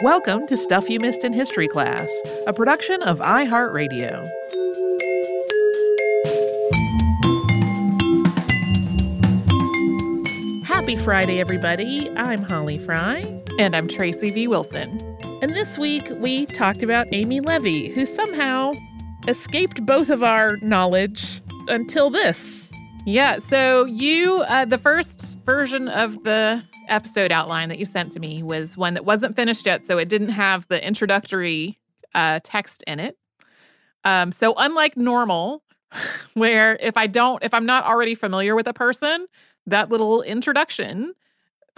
Welcome to Stuff You Missed in History Class, a production of iHeartRadio. Happy Friday, everybody. I'm Holly Fry. And I'm Tracy V. Wilson. And this week we talked about Amy Levy, who somehow escaped both of our knowledge until this. Yeah, so you, uh, the first version of the episode outline that you sent to me was one that wasn't finished yet, so it didn't have the introductory uh, text in it. Um, so unlike normal, where if I don't, if I'm not already familiar with a person, that little introduction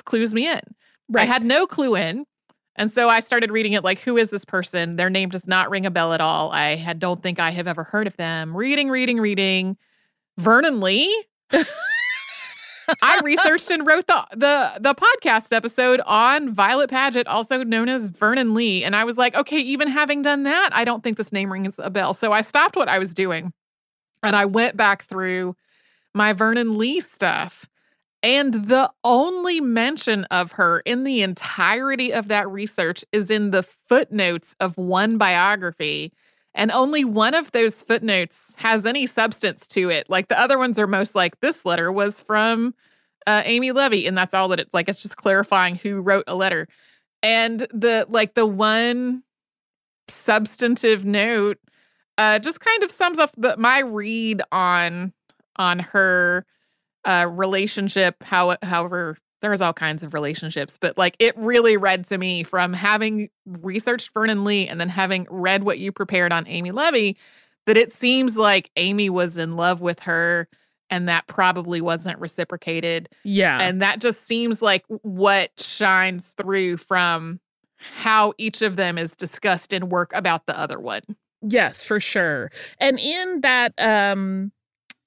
clues me in. Right. I had no clue in. And so I started reading it like, who is this person? Their name does not ring a bell at all. I had, don't think I have ever heard of them. Reading, reading, reading. Vernon Lee. I researched and wrote the, the the podcast episode on Violet Paget, also known as Vernon Lee, and I was like, okay, even having done that, I don't think this name rings a bell. So I stopped what I was doing, and I went back through my Vernon Lee stuff. And the only mention of her in the entirety of that research is in the footnotes of one biography. And only one of those footnotes has any substance to it. Like the other ones are most like this letter was from uh, Amy Levy, and that's all that it's like. It's just clarifying who wrote a letter. And the like the one substantive note uh, just kind of sums up the, my read on on her uh, relationship. How however there's all kinds of relationships, but like it really read to me from having researched Vernon Lee and then having read what you prepared on Amy Levy that it seems like Amy was in love with her and that probably wasn't reciprocated. Yeah. And that just seems like what shines through from how each of them is discussed in work about the other one. Yes, for sure. And in that um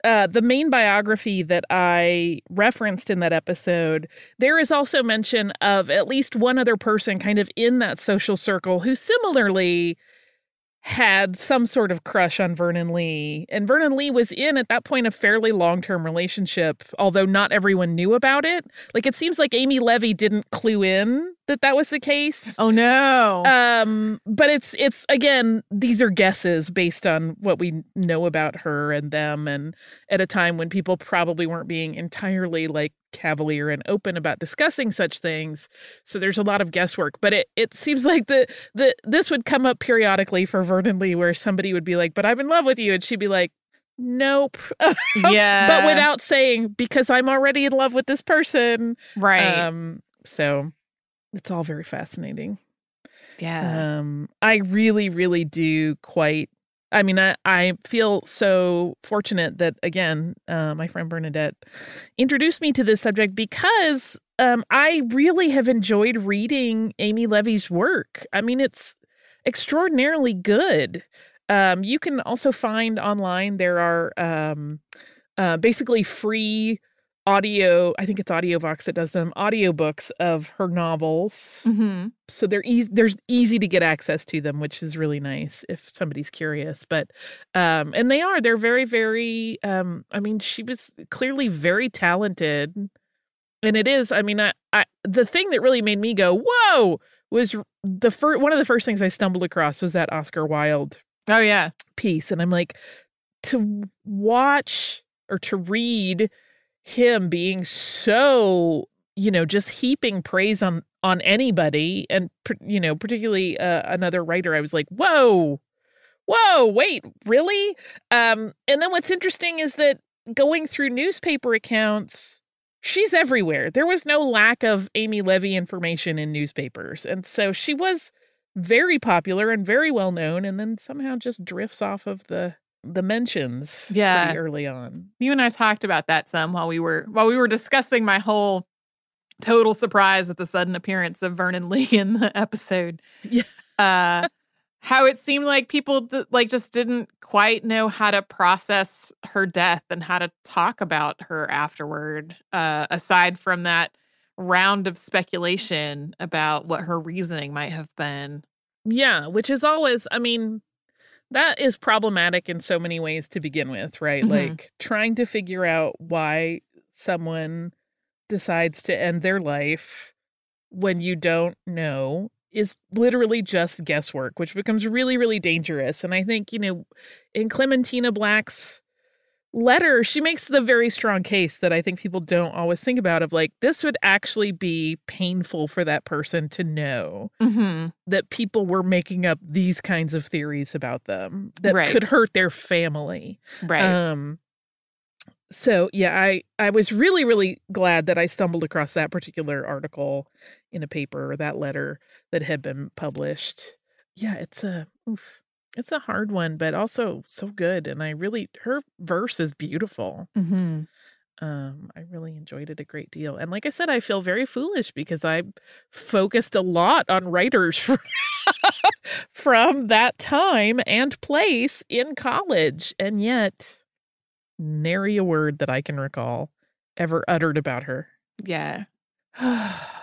uh, the main biography that I referenced in that episode, there is also mention of at least one other person kind of in that social circle who similarly had some sort of crush on Vernon Lee. And Vernon Lee was in, at that point, a fairly long term relationship, although not everyone knew about it. Like, it seems like Amy Levy didn't clue in that that was the case. Oh no. Um but it's it's again these are guesses based on what we know about her and them and at a time when people probably weren't being entirely like cavalier and open about discussing such things. So there's a lot of guesswork, but it it seems like the the this would come up periodically for Vernon Lee where somebody would be like, "But I'm in love with you." And she'd be like, Nope. yeah. but without saying because I'm already in love with this person. Right. Um so it's all very fascinating. Yeah. Um, I really, really do quite. I mean, I, I feel so fortunate that again, uh, my friend Bernadette introduced me to this subject because um, I really have enjoyed reading Amy Levy's work. I mean, it's extraordinarily good. Um, you can also find online there are um, uh, basically free audio. I think it's AudioVox that does them audiobooks of her novels hmm so they're easy there's easy to get access to them which is really nice if somebody's curious but um and they are they're very very um i mean she was clearly very talented and it is i mean i, I the thing that really made me go whoa was the first one of the first things i stumbled across was that oscar wilde Oh yeah. piece and i'm like to watch or to read him being so you know just heaping praise on on anybody. And you know particularly uh, another writer i was like whoa whoa wait really? Um and then what's interesting is that going through newspaper accounts she's everywhere. There was no lack of amy levy information in newspapers. And so she was very popular and very well known and then somehow just drifts off of the the mentions Yeah. pretty early on You and I talked about that some while we were while we were discussing my whole total surprise at the sudden appearance of Vernon Lee in the episode. Yeah. Uh how it seemed like people d- like just didn't quite know how to process her death and how to talk about her afterward uh aside from that round of speculation about what her reasoning might have been. Yeah, which is always, I mean, that is problematic in so many ways to begin with, right? Mhm. Like trying to figure out why someone decides to end their life when you don't know is literally just guesswork, which becomes really, really dangerous. And I think, you know, in Clementina Black's letter, she makes the very strong case that I think people don't always think about of like, this would actually be painful for that person to know Mhm. that people were making up these kinds of theories about them that Right. could hurt their family. Right. Um so yeah, I I was really really glad that I stumbled across that particular article in a paper or that letter that had been published. Yeah, it's a oof. It's a hard one, but also so good and I really her verse is beautiful. mhm. Um, I really enjoyed it a great deal. And like I said, I feel very foolish because I focused a lot on writers from, from that time and place in college. And yet, nary a word that I can recall ever uttered about her. Yeah.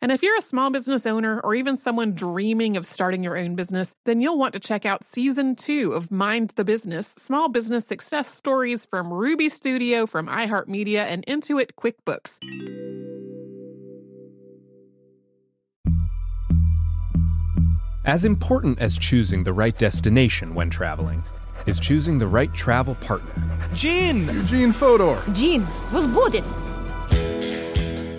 And if you're a small business owner or even someone dreaming of starting your own business, then you'll want to check out season two of Mind the Business Small Business Success Stories from Ruby Studio, from iHeartMedia, and Intuit QuickBooks. As important as choosing the right destination when traveling is choosing the right travel partner. Gene! Eugene Fodor! Gene, was we'll!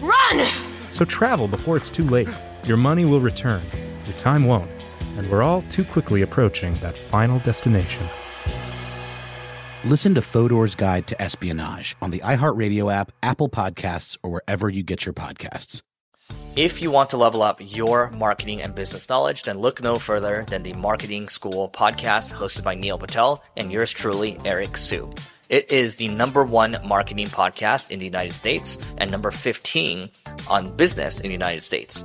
run! So travel before it's too late. Your money will return, your time won't, and we're all too quickly approaching that final destination. Listen to Fodor's Guide to Espionage on the iHeartRadio app, Apple Podcasts, or wherever you get your podcasts. If you want to level up your marketing and business knowledge, then look no further than the Marketing School podcast hosted by Neil Patel and yours truly, Eric Siu. It is the number one marketing podcast in the United States and number 15 on business in the United States.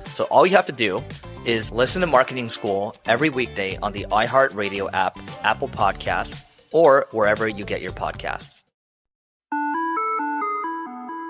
So all you have to do is listen to Marketing School every weekday on the iHeartRadio app, Apple Podcasts, or wherever you get your podcasts.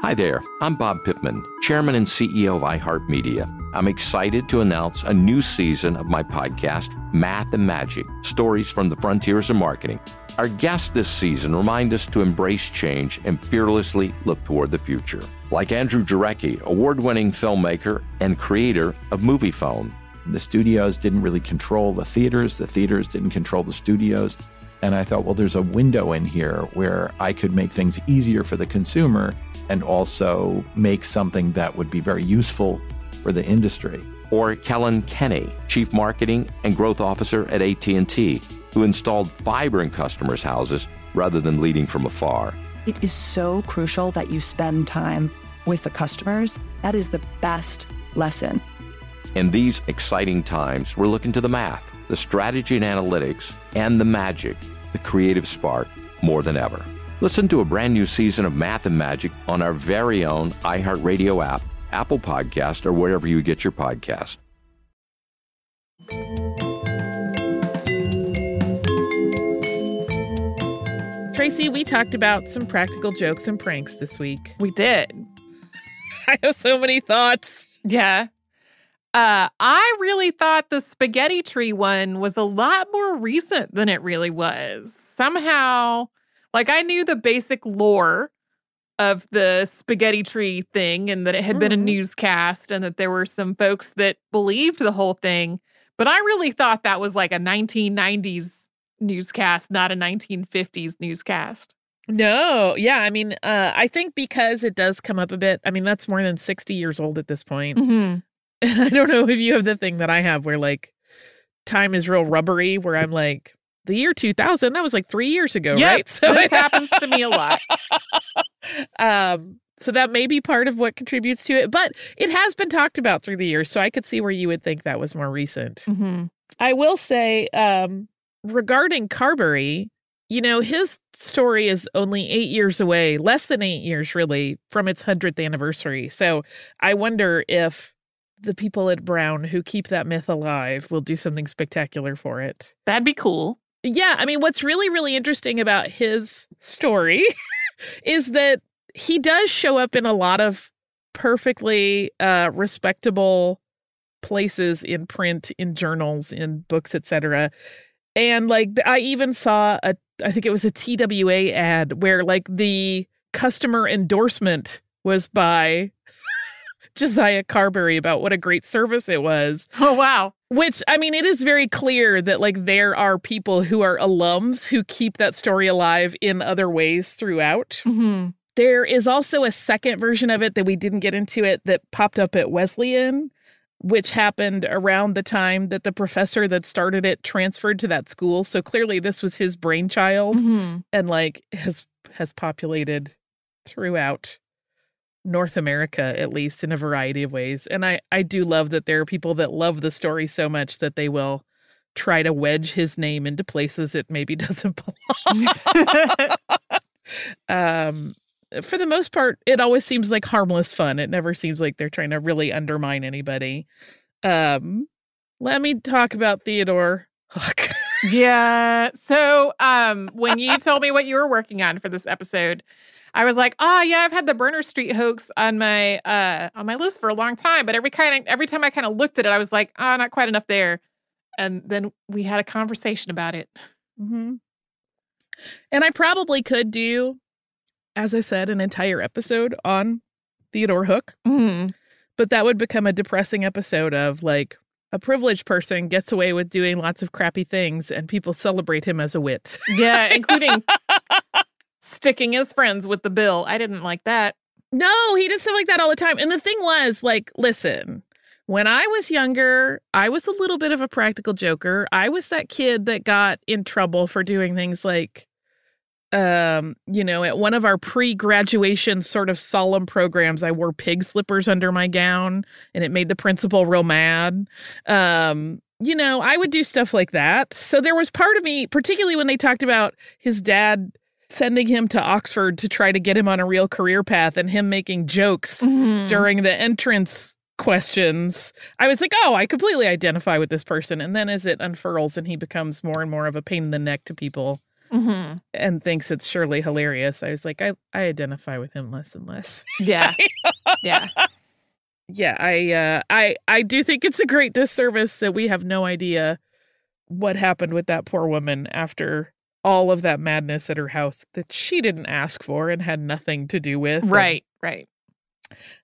Hi there, I'm Bob Pittman, Chairman and CEO of iHeartMedia. I'm excited to announce a new season of my podcast, Math and Magic Stories from the Frontiers of Marketing. Our guests this season remind us to embrace change and fearlessly look toward the future. Like Andrew Jarecki, award winning filmmaker and creator of Moviefone. The studios didn't really control the theaters, the theaters didn't control the studios. And I thought, well, there's a window in here where I could make things easier for the consumer and also make something that would be very useful for the industry. Or Kellyn Kenny, Chief Marketing and Growth Officer at AT&T, who installed fiber in customers' houses rather than leading from afar. It is so crucial that you spend time with the customers. That is the best lesson. In these exciting times, we're looking to the math, the strategy and analytics, and the magic, the creative spark, more than ever. Listen to a brand new season of Math and Magic on our very own iHeartRadio app, Apple Podcast, or wherever you get your podcast. Tracy, we talked about some practical jokes and pranks this week. We did. I have so many thoughts. Yeah. Uh, I really thought the spaghetti tree one was a lot more recent than it really was. Somehow, like I knew the basic lore of the spaghetti tree thing and that it had been a Mhm. newscast and that there were some folks that believed the whole thing. But I really thought that was like a 1990s newscast, not a 1950s newscast. No, yeah, I mean, uh, I think because it does come up a bit. I mean, that's more than sixty years old at this point. Mm-hmm. I don't know if you have the thing that I have where like time is real rubbery, where I'm like, the year 2000, that was like three years ago, Yep, right? So this happens to me a lot. um, so that may be part of what contributes to it, but it has been talked about through the years. So I could see where you would think that was more recent. Mm-hmm. I will say, um, regarding Carberry, you know, his story is only eight years away, less than eight years really, from its 100th anniversary. So I wonder if the people at Brown who keep that myth alive will do something spectacular for it. That'd be cool. Yeah. I mean, what's really, really interesting about his story is that he does show up in a lot of perfectly uh, respectable places in print, in journals, in books, etc. And like I even saw a I think it was a TWA ad where like the customer endorsement was by Josiah Carberry about what a great service it was. Oh wow. Which I mean it is very clear that like there are people who are alums who keep that story alive in other ways throughout. Mm-hmm. There is also a second version of it that we didn't get into it that popped up at Wesleyan, which happened around the time that the professor that started it transferred to that school. So clearly this was his brainchild Mm-hmm. and like has has populated throughout North America at least in a variety of ways. And I I do love that there are people that love the story so much that they will try to wedge his name into places it maybe doesn't belong. um for the most part it always seems like harmless fun it never seems like they're trying to really undermine anybody um let me talk about theodore Hook. Yeah. So, um, when you told me what you were working on for this episode, I was like, "Oh, yeah, I've had the Berners Street hoax on my uh on my list for a long time, but every kind of every time I kind of looked at it, I was like, "Ah, not quite enough there." And then we had a conversation about it. hmm And I probably could do as I said, an entire episode on Theodore Hook. Mhm. But that would become a depressing episode of like a privileged person gets away with doing lots of crappy things and people celebrate him as a wit. Yeah, including sticking his friends with the bill. I didn't like that. No, he did stuff like that all the time. And the thing was, like, listen, when I was younger, I was a little bit of a practical joker. I was that kid that got in trouble for doing things like, um, you know, at one of our pre-graduation sort of solemn programs, I wore pig slippers under my gown, and it made the principal real mad. Um, you know, I would do stuff like that. So there was part of me, particularly when they talked about his dad sending him to Oxford to try to get him on a real career path and him making jokes Mhm. during the entrance questions. I was like, oh, I completely identify with this person. And then as it unfurls and he becomes more and more of a pain in the neck to people Mhm. and thinks it's surely hilarious, I was like, I, I identify with him less and less. Yeah. yeah. Yeah, I uh I I do think it's a great disservice that we have no idea what happened with that poor woman after all of that madness at her house that she didn't ask for and had nothing to do with. And- Right, right.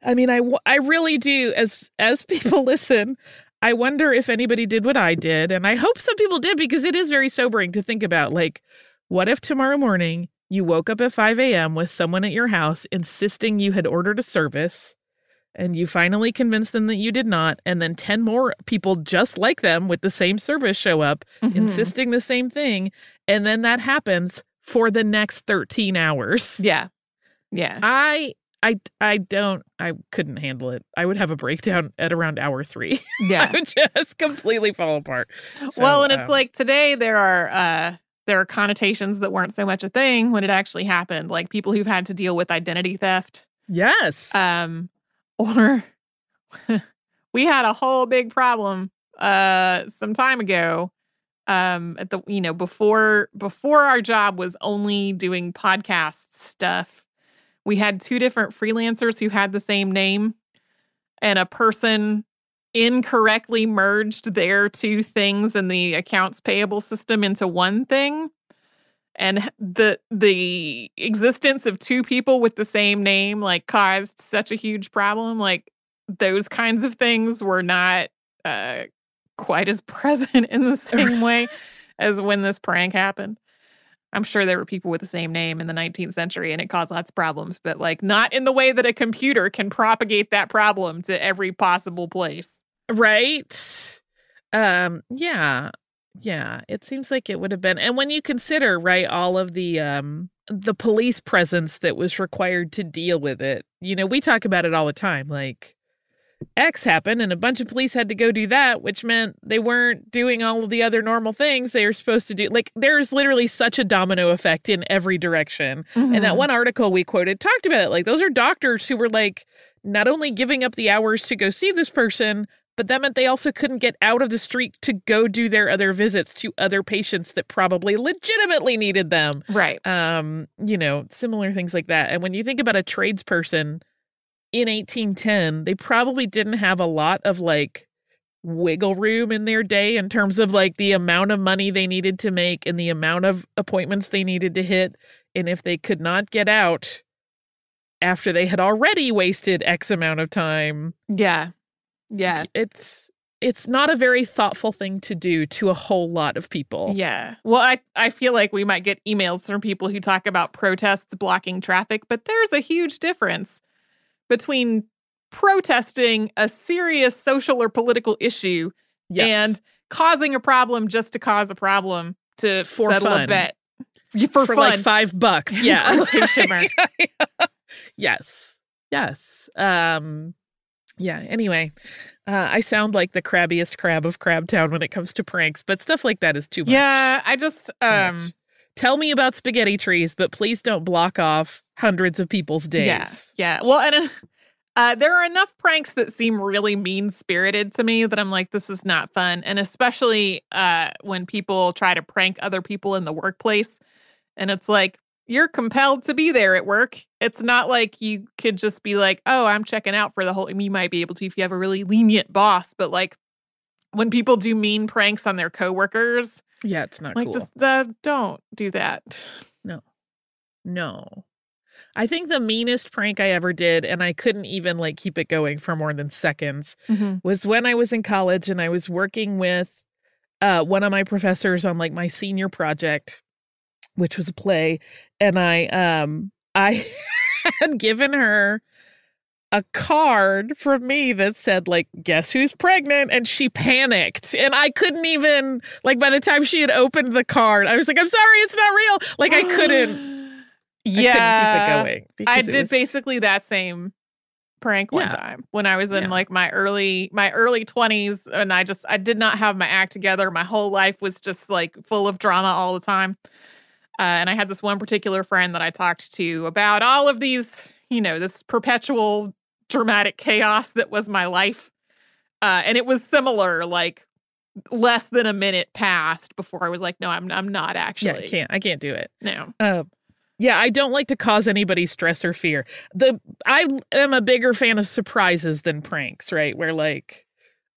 I mean, I I really do. As as people listen, I wonder if anybody did what I did, and I hope some people did because it is very sobering to think about. Like, what if tomorrow morning you woke up at five a.m. with someone at your house insisting you had ordered a service, and you finally convinced them that you did not, and then ten more people just like them with the same service show up, Mhm. insisting the same thing, and then that happens for the next thirteen hours. Yeah. Yeah. I I I don't I couldn't handle it. I would have a breakdown at around hour 3. Yeah. I would just completely fall apart. So, well, and it's um, like today there are uh there are connotations that weren't so much a thing when it actually happened, like people who've had to deal with identity theft. Yes. Um or we had a whole big problem uh some time ago um at the you know before before our job was only doing podcast stuff we had two different freelancers who had the same name and a person incorrectly merged their two things in the accounts payable system into one thing. And the the existence of two people with the same name like caused such a huge problem. Like those kinds of things were not uh quite as present in the same way as when this prank happened. I'm sure there were people with the same name in the 19th century and it caused lots of problems but like not in the way that a computer can propagate that problem to every possible place right? Um yeah. Yeah, it seems like it would have been. And when you consider, right, all of the um the police presence that was required to deal with it. You know, we talk about it all the time like X happened and a bunch of police had to go do that, which meant they weren't doing all of the other normal things they were supposed to do. Like there's literally such a domino effect in every direction. And that Mhm. one article we quoted talked about it. Like those are doctors who were like not only giving up the hours to go see this person, but that meant they also couldn't get out of the street to go do their other visits to other patients that probably legitimately needed them. right Um, you know, similar things like that. And when you think about a tradesperson in 1810, they probably didn't have a lot of like wiggle room in their day in terms of like the amount of money they needed to make and the amount of appointments they needed to hit. And if they could not get out after they had already wasted X amount of time, yeah yeah it's it's not a very thoughtful thing to do to a whole lot of people. Yeah. Well, I, I feel like we might get emails from people who talk about protests blocking traffic, but there's a huge difference between protesting a serious social or political issue Yes. and causing a problem just to cause a problem to For settle a bet. For, for fun. like five bucks. Yeah. Yes. Yes. Um yeah, anyway. Uh I sound like the crabbiest crab of Crabtown when it comes to pranks, but stuff like that is too much. Yeah, I just um Tell me about spaghetti trees, but please don't block off hundreds of people's days. Yeah, yeah. Well, and uh, there are enough pranks that seem really mean spirited to me that I'm like, this is not fun. And especially uh, when people try to prank other people in the workplace, and it's like you're compelled to be there at work. It's not like you could just be like, oh, I'm checking out for the whole. You might be able to if you have a really lenient boss, but like when people do mean pranks on their coworkers, Yeah, it's not like cool. just uh, don't do that. No. No. I think the meanest prank I ever did, and I couldn't even like keep it going for more than seconds, Mhm. was when I was in college and I was working with uh, one of my professors on like my senior project, which was a play, and I um I had given her a card from me that said like guess who's pregnant and she panicked and i couldn't even like by the time she had opened the card i was like i'm sorry it's not real like i couldn't Yeah. I couldn't keep it going I because it did was- basically that same prank one Yeah. time when I was in Yeah. like my early my early 20s and I just I did not have my act together. My whole life was just like full of drama all the time. Uh, and I had this one particular friend that I talked to about all of these, you know, this perpetual dramatic chaos that was my life. Uh, and it was similar, like less than a minute passed before I was like, no, I'm I'm not actually. yeah i can't i can't do it No. Uh, yeah, I don't like to cause anybody stress or fear. The I am a bigger fan of surprises than pranks, right? Where like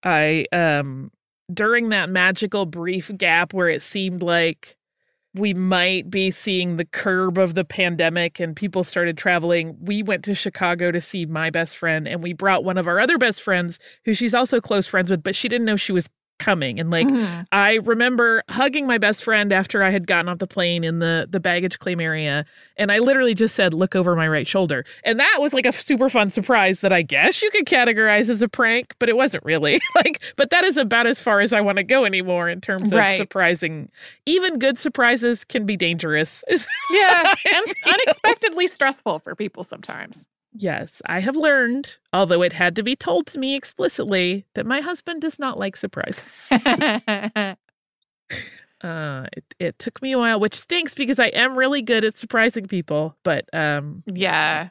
I um during that magical brief gap where it seemed like we might be seeing the curb of the pandemic and people started traveling. We went to Chicago to see my best friend and we brought one of our other best friends who she's also close friends with, but she didn't know she was coming. And like Mhm. I remember hugging my best friend after I had gotten off the plane in the the baggage claim area, and I literally just said, "Look over my right shoulder," and that was like a super fun surprise that I guess you could categorize as a prank, but it wasn't really like. But that is about as far as I want to go anymore in terms of Right. surprising. Even good surprises can be dangerous. Yeah. and unexpectedly stressful for people sometimes. Yes, I have learned, although it had to be told to me explicitly, that my husband does not like surprises. uh, it, it took me a while, which stinks because I am really good at surprising people. But um, yeah,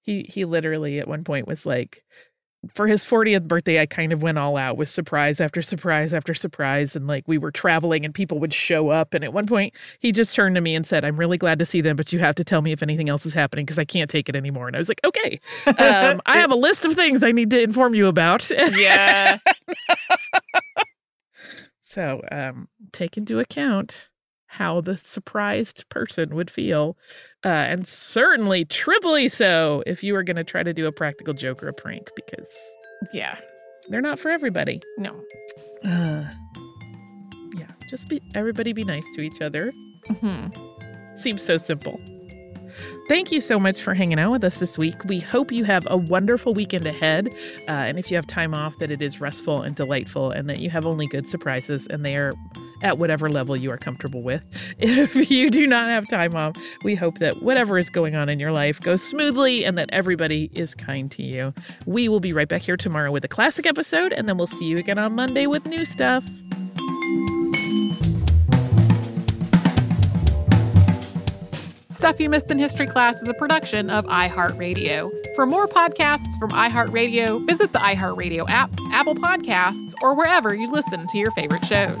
he he literally at one point was like, for his 40th birthday, I kind of went all out with surprise after surprise after surprise, and like we were traveling and people would show up. And at one point, he just turned to me and said, "I'm really glad to see them, but you have to tell me if anything else is happening because I can't take it anymore." And I was like, "Okay, um, I have a list of things I need to inform you about." Yeah. So, um, take into account how the surprised person would feel, uh, and certainly triply so if you were going to try to do a practical joke or a prank because yeah, they're not for everybody. No. Uh, yeah, just be everybody be nice to each other. Mhm. Seems so simple. Thank you so much for hanging out with us this week. We hope you have a wonderful weekend ahead. Uh, and if you have time off, that it is restful and delightful, and that you have only good surprises and they are at whatever level you are comfortable with. If you do not have time off, we hope that whatever is going on in your life goes smoothly and that everybody is kind to you. We will be right back here tomorrow with a classic episode, and then we'll see you again on Monday with new stuff. Stuff You Missed in History Class is a production of iHeartRadio. For more podcasts from iHeartRadio, visit the iHeartRadio app, Apple Podcasts, or wherever you listen to your favorite shows.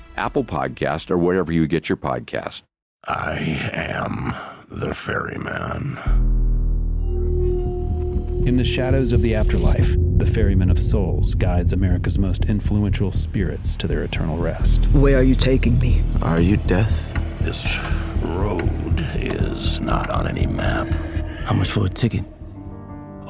Apple Podcast, or wherever you get your podcast. I am the ferryman. In the shadows of the afterlife, the Ferryman of Souls guides America's most influential spirits to their eternal rest. Where are you taking me? Are you death? This road is not on any map. How much for a ticket?